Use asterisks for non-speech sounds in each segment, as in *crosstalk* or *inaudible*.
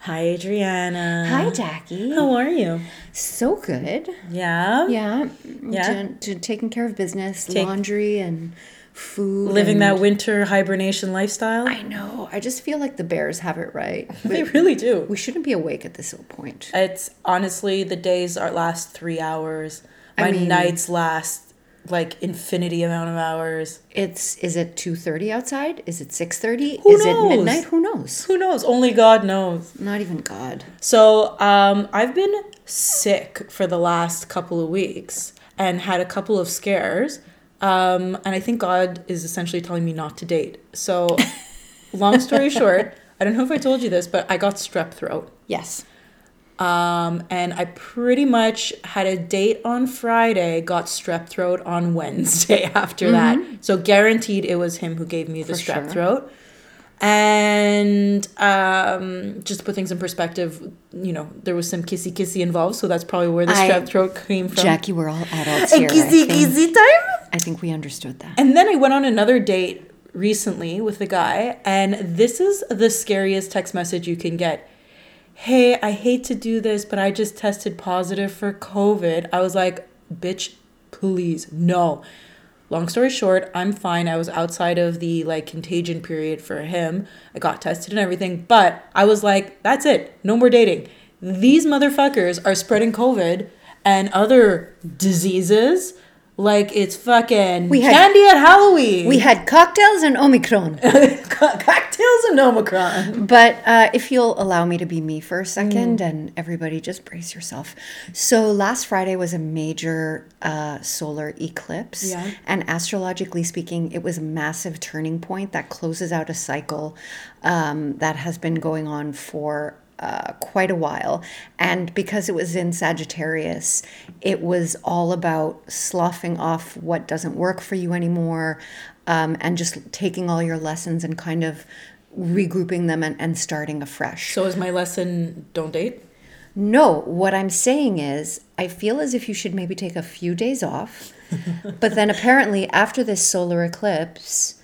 Hi, Adriana. Hi, Jackie. How are you? So good. Yeah. Yeah. Yeah. To, to taking care of business, Take- laundry, and food. Living and- that winter hibernation lifestyle. I know. I just feel like the bears have it right. *laughs* they really do. We shouldn't be awake at this point. It's honestly the days are last three hours. I My mean- nights last like infinity amount of hours. It's is it two thirty outside? Is it six thirty? Who Is knows? it midnight? Who knows? Who knows? Only God knows. Not even God. So um, I've been sick for the last couple of weeks and had a couple of scares. Um, and I think God is essentially telling me not to date. So, *laughs* long story short, I don't know if I told you this, but I got strep throat. Yes. Um, and I pretty much had a date on Friday, got strep throat on *laughs* Wednesday after that. So guaranteed it was him who gave me the Mm-hmm. For strep sure. throat. And um, just to put things in perspective, you know, there was some kissy kissy involved, so that's probably where the I- strep throat came from. Jackie, we're all adults here. Kissy kissy time. I think we understood that. And then I went on another date recently with a guy, and this is the scariest text message you can get. Hey, I hate to do this, but I just tested positive for COVID. I was like, bitch, please, no. Long story short, I'm fine. I was outside of the like contagion period for him. I got tested and everything, but I was like, that's it. No more dating. These motherfuckers are spreading COVID and other diseases like it's fucking We had- candy at Halloween. We had cocktails and Omicron. Co- *laughs* cocktails and Omicron. But uh, if you'll allow me to be me for a second, and everybody just brace yourself. So last Friday was a major uh, solar eclipse, Yeah. and astrologically speaking, it was a massive turning point that closes out a cycle um, that has been going on for. Uh, quite a while. And because it was in Sagittarius, it was all about sloughing off what doesn't work for you anymore um, and just taking all your lessons and kind of regrouping them and, and starting afresh. So is my lesson don't date? No, what I'm saying is, I feel as if you should maybe take a few days off. *laughs* but then apparently, after this solar eclipse,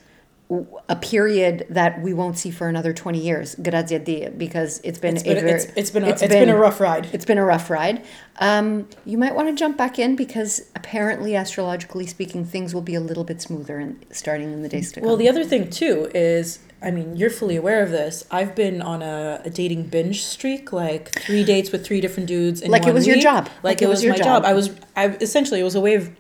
a period that we won't see for another 20 years, grazie a Dio, because it's been, It's been, a it's, it's been a, it's been, a rough ride. it's been a rough ride. Um, you might want to jump back in because apparently, astrologically speaking, things will be a little bit smoother in, starting in the days to come. Well, the other thing too is, I mean, you're fully aware of this. I've been on a, a dating binge streak, like three dates with three different dudes. In Like it was your job. Like, it was, your my job. job. I was, I essentially it was a way of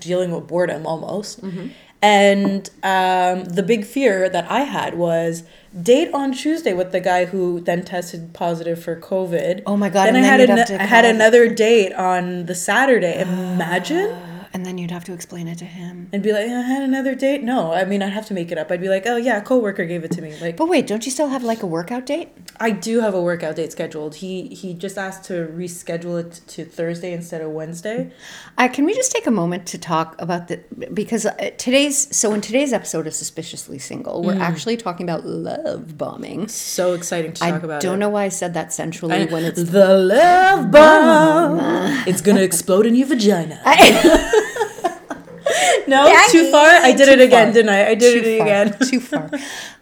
dealing with boredom almost. Mm-hmm. And um, the big fear that I had was date on Tuesday with the guy who then tested positive for COVID. Oh my God, Then and I then had an- I had another date on the Saturday. Imagine. *gasps* *gasps* *sighs* and then you'd have to explain it to him. and be like, I had another date. No, I mean, I'd have to make it up. I'd be like, oh yeah, a coworker gave it to me. Like, But wait, don't you still have like a workout date? I do have a workout date scheduled. He he just asked to reschedule it to Thursday instead of Wednesday. Uh, can we just take a moment to talk about the because uh, today's so in today's episode of Suspiciously Single, we're actually talking about love bombing. So exciting to I talk about. don't it. know why I said that centrally And when it's the love bomb. it's gonna explode in your vagina. *laughs* *laughs* no, too far. I did it again, far. didn't I? I did too it far, again. too far.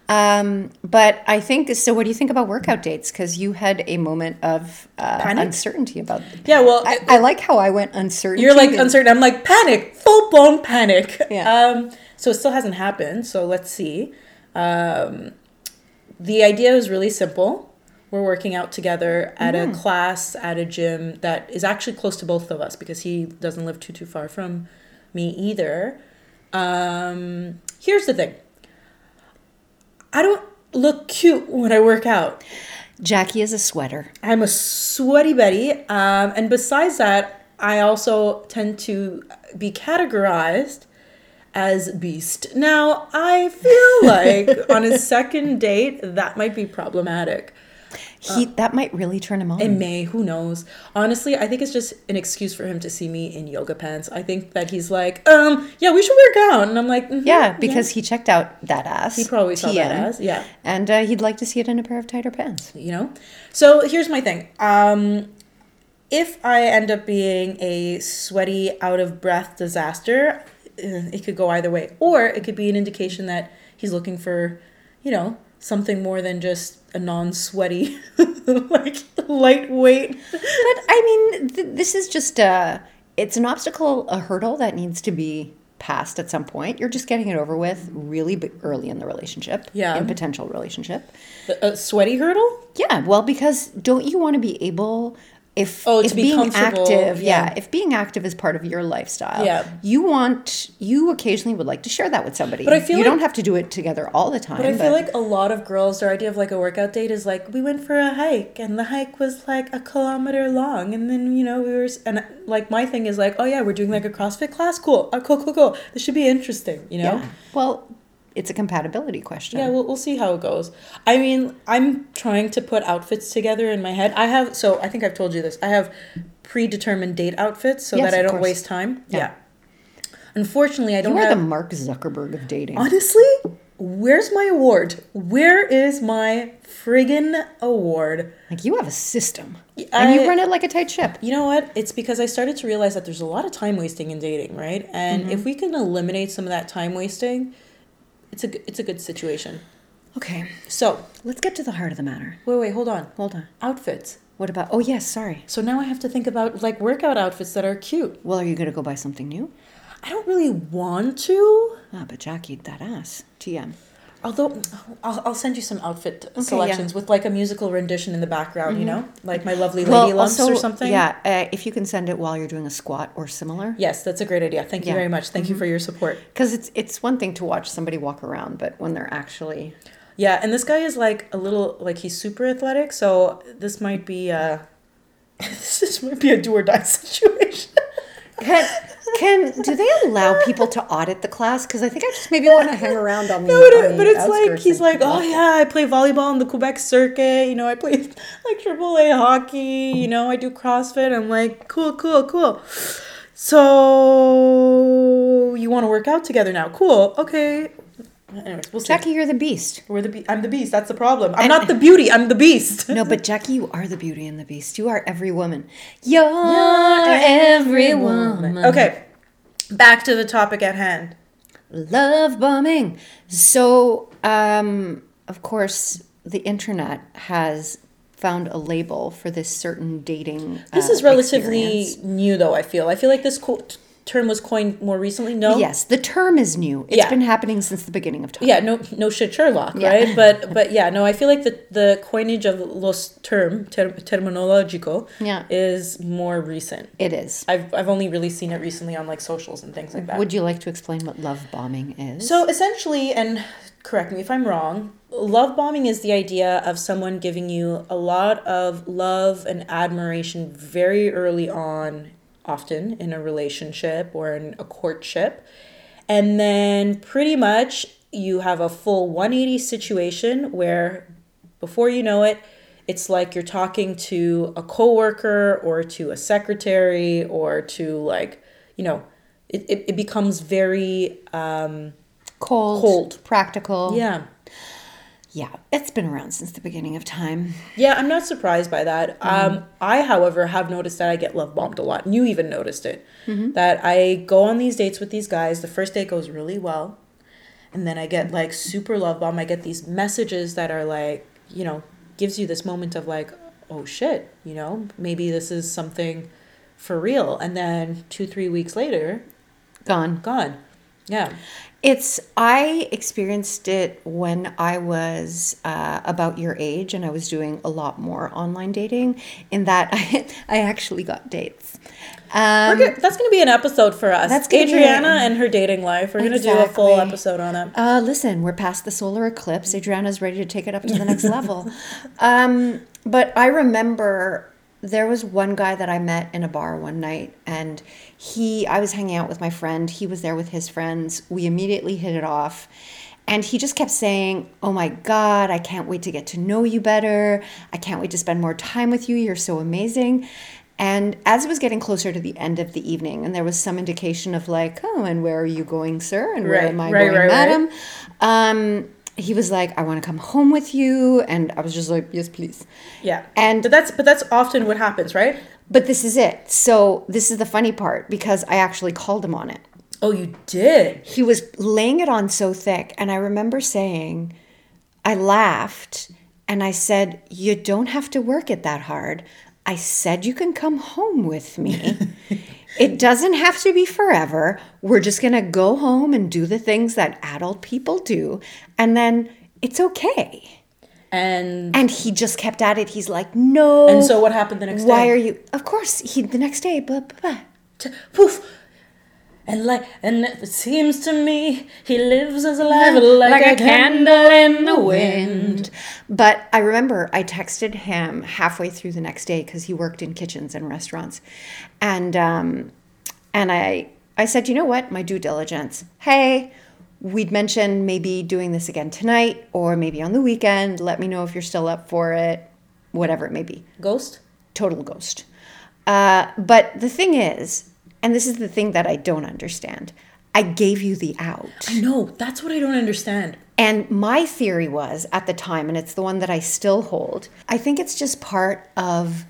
Um, but I think so. What do you think about workout dates? Because you had a moment of uh, Panic? uncertainty about. Yeah, well, I, I like how I went uncertain. You're like uncertain. I'm like panic, full blown panic. Yeah. Um, so it still hasn't happened. So let's see. Um, the idea is really simple. We're working out together at a class at a gym that is actually close to both of us because he doesn't live too too far from me either. Um, here's the thing. I don't look cute when I work out. Jackie is a sweater. I'm a sweaty Betty. Um, and besides that, I also tend to be categorized as beast. Now, I feel *laughs* like on a second date, that might be problematic. He that might really turn him on. It may, who knows? Honestly, I think it's just an excuse for him to see me in yoga pants. I think that he's like, um, yeah, we should work out. And I'm like, mhm, yeah, because he checked out that ass. He probably saw that ass, yeah. and uh, he'd like to see it in a pair of tighter pants. you know so here's my thing um if i end up being a sweaty out of breath disaster uh, it could go either way or it could be an indication that he's looking for you know something more than just a non-sweaty, *laughs* like lightweight. But I mean, th- this is just a. It's an obstacle, a hurdle that needs to be passed at some point. You're just getting it over with really early in the relationship. Yeah. In potential relationship. A sweaty hurdle? Yeah. Well, because don't you want to be able. If, Oh, if be being active, yeah. yeah. if being active is part of your lifestyle, Yeah. you want you occasionally would like to share that with somebody. But I feel you like- don't have to do it together all the time. But I feel like a lot of girls, their idea of like a workout date is like, we went for a hike and the hike was like a kilometer long. And then, you know, we were, and like my thing is like, oh yeah, we're doing like a CrossFit class. Cool. Oh, cool, cool, cool. This should be interesting, you know? yeah. Well, it's a compatibility question. Yeah, we'll, we'll see how it goes. I mean, I'm trying to put outfits together in my head. I have, so I think I've told you this. I have predetermined date outfits so Yes, that I don't course. waste time. Yeah. Yeah. Unfortunately, I don't you are have. the Mark Zuckerberg of dating. Honestly, where's my award? Where is my friggin' award? Like you have a system, and you run it like a tight ship. You know what? It's because I started to realize that there's a lot of time wasting in dating, right? And Mm-hmm. if we can eliminate some of that time wasting, it's a it's a good situation. Okay, So let's get to the heart of the matter. wait, wait, hold on. Hold on. Outfits. What about? Oh yes, sorry. So now I have to think about like workout outfits that are cute. Well, are you gonna go buy something new? I don't really want to. Ah, but Jackie, that ass. TM. Although I'll, I'll send you some outfit yeah. selections with like a musical rendition in the background, you know, like my lovely lady Well, lumps also, or something. Yeah, uh, if you can send it while you're doing a squat or similar, Yes, that's a great idea. Thank you Yeah. Mm-hmm. very much. Thank you for your support. because it's it's one thing to watch somebody walk around, but when they're actually Yeah, and this guy is like a little like he's super athletic, so this might be uh *laughs* this might be a do or die *laughs* situation. Can do they allow people to audit the class? Because I think I just maybe want to hang around on *laughs* the. No, but, on it, the it's like he's like, oh yeah, I play volleyball in the Quebec circuit. You know, I play *laughs* like AAA hockey. You know, I do CrossFit. I'm like, cool, cool, cool. So you want to work out together now? Cool. Okay. Anyways, we'll see. Jackie, you're the beast. We're the be- I'm the beast. That's the problem. I'm not the beauty. I'm the beast. No, but Jackie, you are the beauty and the beast. You are every woman. You're every woman. Okay, back to the topic at hand. Love bombing. So, um, of course, the internet has found a label for this certain dating. This uh, is relatively experience. new, though. I feel. I feel like this co- term was coined more recently. No. Yes, the term is new. It's Yeah. been happening since the beginning of time. Yeah. No. No shit, Sherlock. Yeah. Right. But but yeah. No. I feel like the the coinage of los term ter- terminologico Yeah. is more recent. It is. I've I've only really seen it recently on like socials and things like that. Would you like to explain what love bombing is? So essentially, and correct me if I'm wrong, love bombing is the idea of someone giving you a lot of love and admiration very early on, often in a relationship or in a courtship. And then pretty much you have a full 180 situation where before you know it, it's like you're talking to a coworker or to a secretary or to like, you know, it, it, it becomes very um, cold, cold. practical. yeah. Yeah, it's been around since the beginning of time. Yeah, I'm not surprised by that. Mm-hmm. Um, I, however, have noticed that I get love bombed a lot. And you even noticed it. Mm-hmm. That I go on these dates with these guys. The first date goes really well. And then I get like super love bomb. I get these messages that are like, you know, gives you this moment of like, oh shit, you know, maybe this is something for real. And then two, three weeks later, Gone. gone. Yeah. It's I experienced it when I was uh, about your age and I was doing a lot more online dating. In that *laughs* I I actually got dates. Um. That's going to be an episode for us. That's Adriana a- and her dating life. We're going to do a full episode on it. Uh, listen, we're past the solar eclipse. Adriana's ready to take it up to the next level. *laughs* Um, but I remember there was one guy that I met in a bar one night, and he, I was hanging out with my friend. He was there with his friends. We immediately hit it off. And he just kept saying, Oh my God, I can't wait to get to know you better. I can't wait to spend more time with you. You're so amazing. And as it was getting closer to the end of the evening, and there was some indication of like, oh, and where are you going, sir? And where Right, am I right, going, right, madam? Um, he was like, I want to come home with you, and I was just like, yes, please. Yeah. And- but that's but that's often what happens, right? But this is it. So this is the funny part because I actually called him on it. Oh, you did. He was laying it on so thick, and I remember saying, I laughed and I said, You don't have to work it that hard. I said you can come home with me. *laughs* it doesn't have to be forever. We're just going to go home and do the things that adult people do. And then it's okay. And And he just kept at it. He's like, No. and so what happened the next day? Why are you? Of course, he the next day, blah, blah, blah. T- poof. And like, and it seems to me he lives his life *laughs* like, a, candle in the wind. But I remember I texted him halfway through the next day because he worked in kitchens and restaurants, and um, and I I said, you know what, my due diligence. Hey, we'd mentioned maybe doing this again tonight or maybe on the weekend. Let me know if you're still up for it, whatever it may be Ghost. total ghost. Uh, but the thing is, and this is the thing that I don't understand, I gave you the out. No, that's what I don't understand. And my theory was at the time, and it's the one that I still hold, I think it's just part of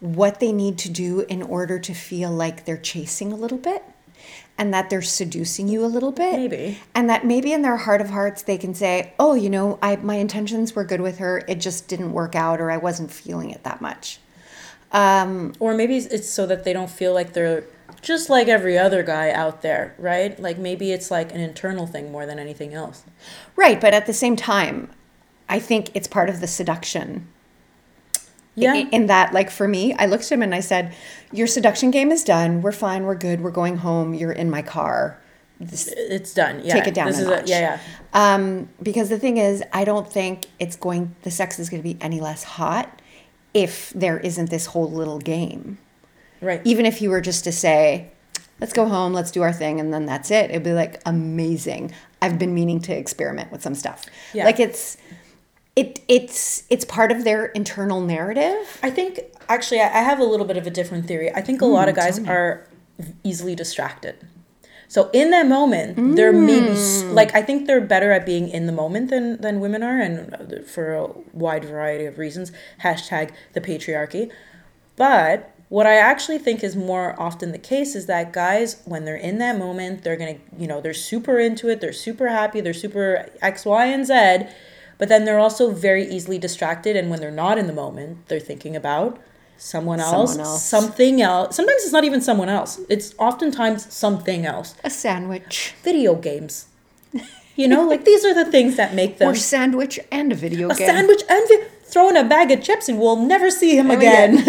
what they need to do in order to feel like they're chasing a little bit and that they're seducing you a little bit. Maybe. And that maybe in their heart of hearts they can say, "Oh, you know, I my intentions were good with her. It just didn't work out or I wasn't feeling it that much." Um, Or maybe it's so that they don't feel like they're just like every other guy out there, right? Like maybe it's like an internal thing more than anything else. Right, but at the same time, I think it's part of the seduction. Yeah. In that, like for me, I looked at him and I said, Your seduction game is done. We're fine. We're good. We're going home. You're in my car. This, It's done. Yeah. Take it down This a is notch. yeah, yeah. um, because the thing is, I don't think it's going, the sex is going to be any less hot if there isn't this whole little game. Right. Even if you were just to say, Let's go home, let's do our thing, and then that's it, it'd be like amazing. I've been meaning to experiment with some stuff. Yeah. Like it's, it it's it's part of their internal narrative. I think actually I have a little bit of a different theory. I think a lot of guys are easily distracted. So in that moment, they're maybe like I think they're better at being in the moment than than women are, and uh, for a wide variety of reasons. Hashtag the patriarchy. But what I actually think is more often the case is that guys, when they're in that moment, they're gonna, you know, they're super into it, they're super happy, they're super X, Y, and Z, but then they're also very easily distracted. And when they're not in the moment, they're thinking about someone else, Someone else. something else. Sometimes it's not even someone else, it's oftentimes something else. A sandwich. Video games. You know, like these are the things that make them Or sandwich and a video a game. sandwich and vi- throw in a bag of chips and we'll never see him again. *laughs*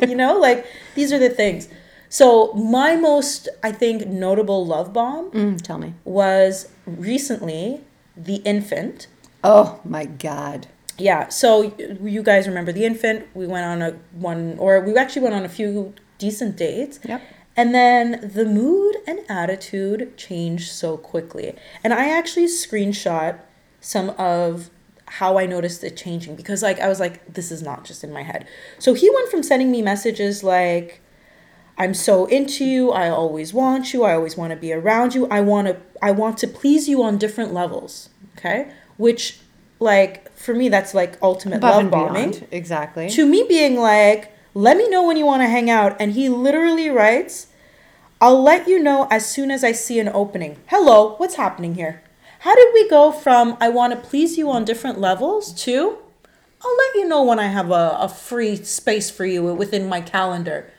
*laughs* you know, like these are the things. So my most, I think, notable love bomb Mm, tell me. was recently the infant. Oh my god. Yeah. So you guys remember the infant? We went on a one, or we actually went on a few decent dates. Yep. And then the mood and attitude changed so quickly. And I actually screenshot some of how I noticed it changing because like I was like this is not just in my head. So he went from sending me messages like I'm so into you, I always want you, I always want to be around you. I want to I want to please you on different levels, okay? Which like for me that's like ultimate Above love bombing beyond. Exactly. to me being like, let me know when you want to hang out. And he literally writes, I'll let you know as soon as I see an opening. Hello, what's happening here? How did we go from I want to please you on different levels to I'll let you know when I have a, a free space for you within my calendar.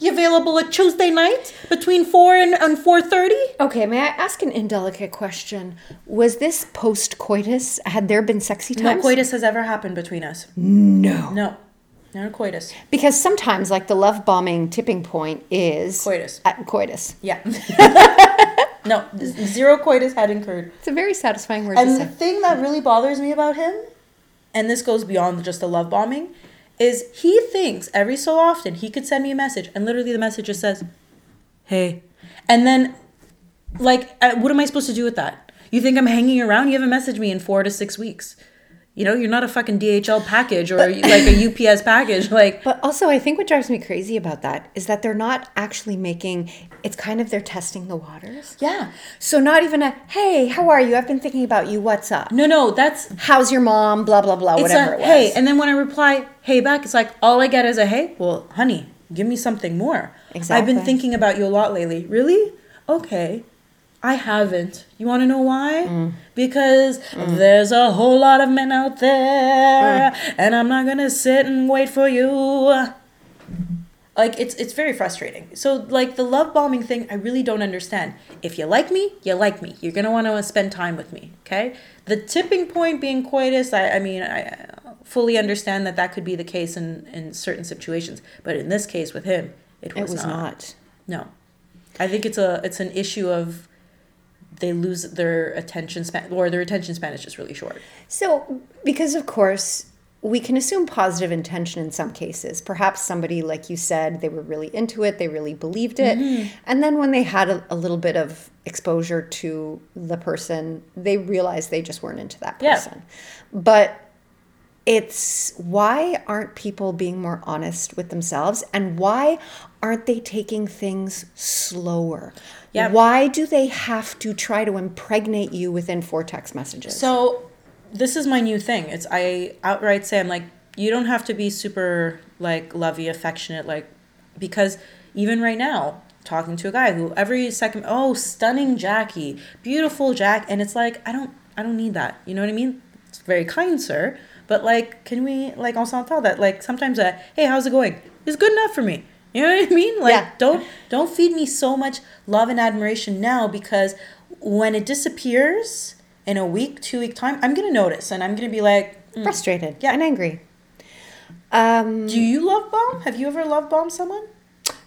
You available at Tuesday night between 4 and, and 4.30? Okay, may I ask an indelicate question? Was this post coitus? Had there been sexy times? No coitus has ever happened between us. No. No. No coitus. Because sometimes, like the love bombing tipping point is Coitus. At coitus. Yeah. *laughs* no, zero coitus had incurred. It's a very satisfying word And the thing that really bothers me about him, and this goes beyond just the love bombing, is he thinks every so often he could send me a message, and literally the message just says, "Hey," and then, like, what am I supposed to do with that? You think I'm hanging around? You haven't messaged me in four to six weeks. You know, you're not a fucking DHL package or like a *laughs* UPS package. Like, But also, I think what drives me crazy about that is that they're not actually making. It's kind of they're testing the waters. yeah, So not even a hey, how are you? I've been thinking about you. What's up? no, no, that's How's your mom? Blah blah blah. it's Whatever a it was. hey, and then when I reply hey back, it's like all I get is a hey. Well, honey, give me something more. Exactly. I've been thinking about you a lot lately. Really? Okay. I haven't. You want to know why? Mm. Because mm. there's a whole lot of men out there, mm. and I'm not gonna sit and wait for you. Like it's it's very frustrating. So like the love bombing thing, I really don't understand. If you like me, you like me. You're gonna want to spend time with me. Okay. The tipping point being coitus. I I mean I fully understand that that could be the case in in certain situations, but in this case with him, it It was, was not. not. No, I think it's a it's an issue of they lose their attention span or their attention span is just really short. So, because of course, we can assume positive intention in some cases. Perhaps somebody, like you said, they were really into it, they really believed it. Mm-hmm. And then when they had a, a little bit of exposure to the person, they realized they just weren't into that Yeah. person. But it's why aren't people being more honest with themselves and why aren't they taking things slower? Yeah. Why do they have to try to impregnate you within four text messages? So this is my new thing. It's I outright say I'm like you don't have to be super like lovey affectionate like because even right now talking to a guy who every second oh stunning Jackie beautiful Jack and it's like I don't I don't need that you know what I mean it's very kind sir but like can we like on s'entend that like sometimes a hey how's it going is good enough for me you know what I mean like Yeah. don't don't feed me so much love and admiration now because when it disappears in a week two week time i'm gonna notice and i'm gonna be like mm. frustrated Yeah. and angry. Um, do you love bomb have you ever love bombed someone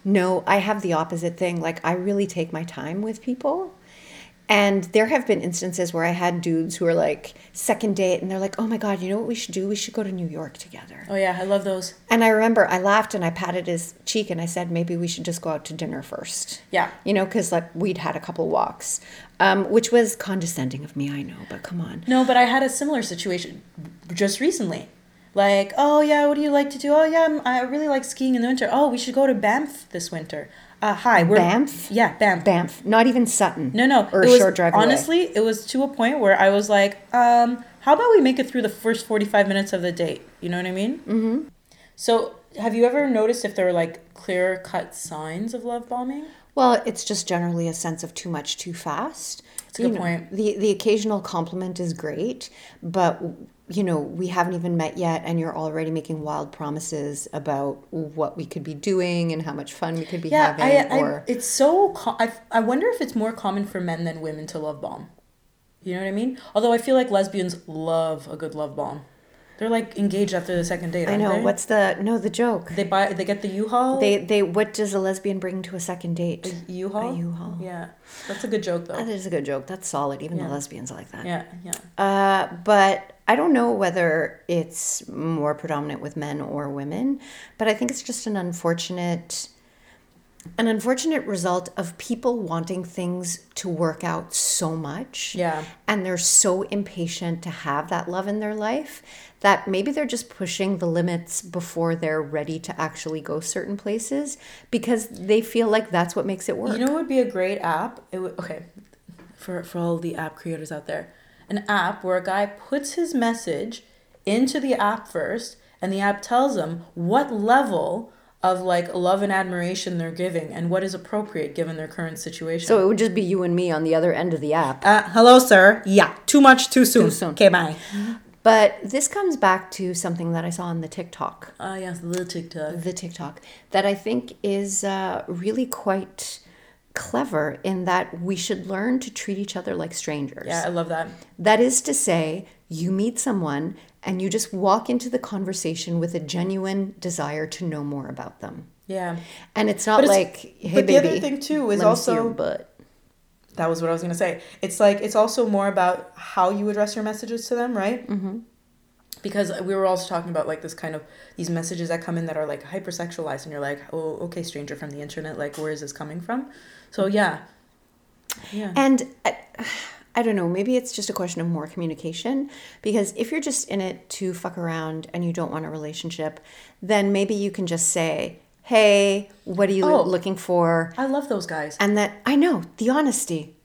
no, I have the opposite thing. Like, I really take my time with people. And there have been instances where I had dudes who are like, second date, and they're like, oh my God, you know what we should do? We should go to New York together. oh yeah i love those And I remember I laughed and I patted his cheek and I said, maybe we should just go out to dinner first. Yeah. You know, because like we'd had a couple walks, um, which was condescending of me, I know, but come on. no but i had a similar situation just recently like oh yeah what do you like to do oh yeah i really like skiing in the winter oh we should go to banff this winter uh hi we're Banff? yeah banff Banff, not even Sutton. No, no. Or it a was, short drive away. Honestly, it was to a point where I was like, um, how about we make it through the first 45 minutes of the date? You know what I mean? Mm-hmm. So, have you ever noticed if there were like clear cut signs of love bombing? Well, it's just generally a sense of too much too fast. That's a good know, point. The the occasional compliment is great, but you know, we haven't even met yet and you're already making wild promises about what we could be doing and how much fun we could be Yeah, having I, I, or it's so. Co- I, I wonder if it's more common for men than women to love bomb. You know what I mean? Although I feel like lesbians love a good love bomb. They're like engaged after the second date. I know They? what's the no the joke. they buy. They get the U-Haul. They they what does a lesbian bring to a second date? U-Haul. A U-Haul. Yeah, that's a good joke though. That is a good joke. That's solid. Even Yeah. the lesbians like that. Yeah, yeah. Uh, but I don't know whether it's more predominant with men or women, but I think it's just an unfortunate an unfortunate result of people wanting things to work out so much. Yeah. And they're so impatient to have that love in their life that maybe they're just pushing the limits before they're ready to actually go certain places because they feel like that's what makes it work. You know what would be a great app? It would okay, for for all the app creators out there, an app where a guy puts his message into the app first, and the app tells him what level of like love and admiration they're giving and what is appropriate given their current situation. so it would just be you and me on the other end of the app. uh, hello, sir. Yeah, too much, too soon. Too soon. Okay, bye. But this comes back to something that I saw on the TikTok, Ah, yes, the TikTok. the TikTok, that I think is uh, really quite clever in that we should learn to treat each other like strangers. Yeah, I love that. That is to say, you meet someone and you just walk into the conversation with a genuine desire to know more about them. Yeah, And it's not But it's- like, hey, but the other thing, too, is let me see your also- butt. that was what I was gonna say. It's like it's also more about how you address your messages to them, right? Mm-hmm. Because we were also talking about like this kind of these messages that come in that are like hypersexualized, and you're like, oh, okay, stranger from the internet, like where is this coming from? So yeah, yeah, And I, I don't know, maybe it's just a question of more communication because if you're just in it to fuck around and you don't want a relationship, then maybe you can just say, "Hey, what are you Oh. looking for?" I love those guys. And that I know, the honesty.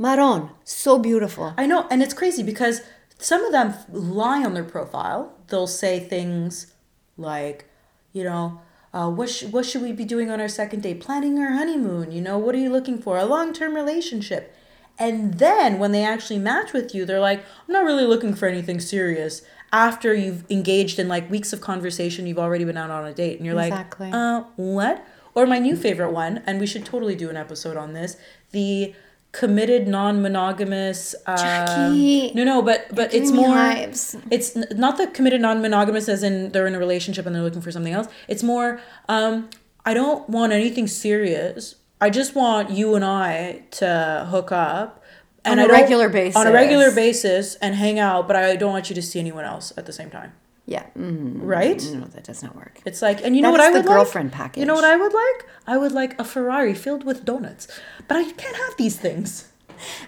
Maron, so beautiful. I know, and it's crazy because some of them lie on their profile. They'll say things like, you know, uh, what sh- what should we be doing on our second date? Planning our honeymoon. You know, what are you looking for? A long term relationship. And then when they actually match with you, they're like, I'm not really looking for anything serious. After you've engaged in like weeks of conversation, you've already been out on a date, and you're Exactly. like, uh, what? Or my new favorite one, and we should totally do an episode on this: the committed non-monogamous. Um, Jackie, no, no, but but it's more. hives. It's not the committed non-monogamous as in they're in a relationship and they're looking for something else. It's more um I don't want anything serious. I just want you and I to hook up and On a regular On a regular basis. basis and hang out, but I don't want you to see anyone else at the same time. Yeah. Mm, Right? No, that does not work. It's like, and you know what I the would girlfriend like? You know what. I would like? I would like a Ferrari filled with donuts, but I can't have these things.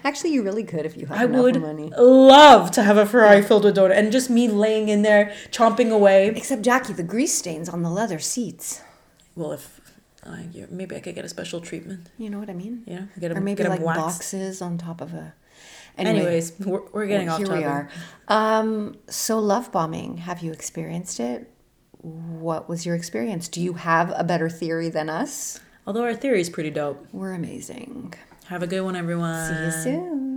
Actually, you really could if you had I enough would money. love to have a Ferrari filled with donuts, and just me laying in there chomping away. Except Jackie, the grease stains on the leather seats. Well, if uh, maybe I could get a special treatment. You know what I mean? Yeah, get Or them, maybe get like waxed. boxes on top of a. Anyway, Anyways, we're, we're getting well, off here we are. Um, so love bombing. Have you experienced it? What was your experience? Do you have a better theory than us? Although our theory is pretty dope. We're amazing. Have a good one, everyone. See you soon.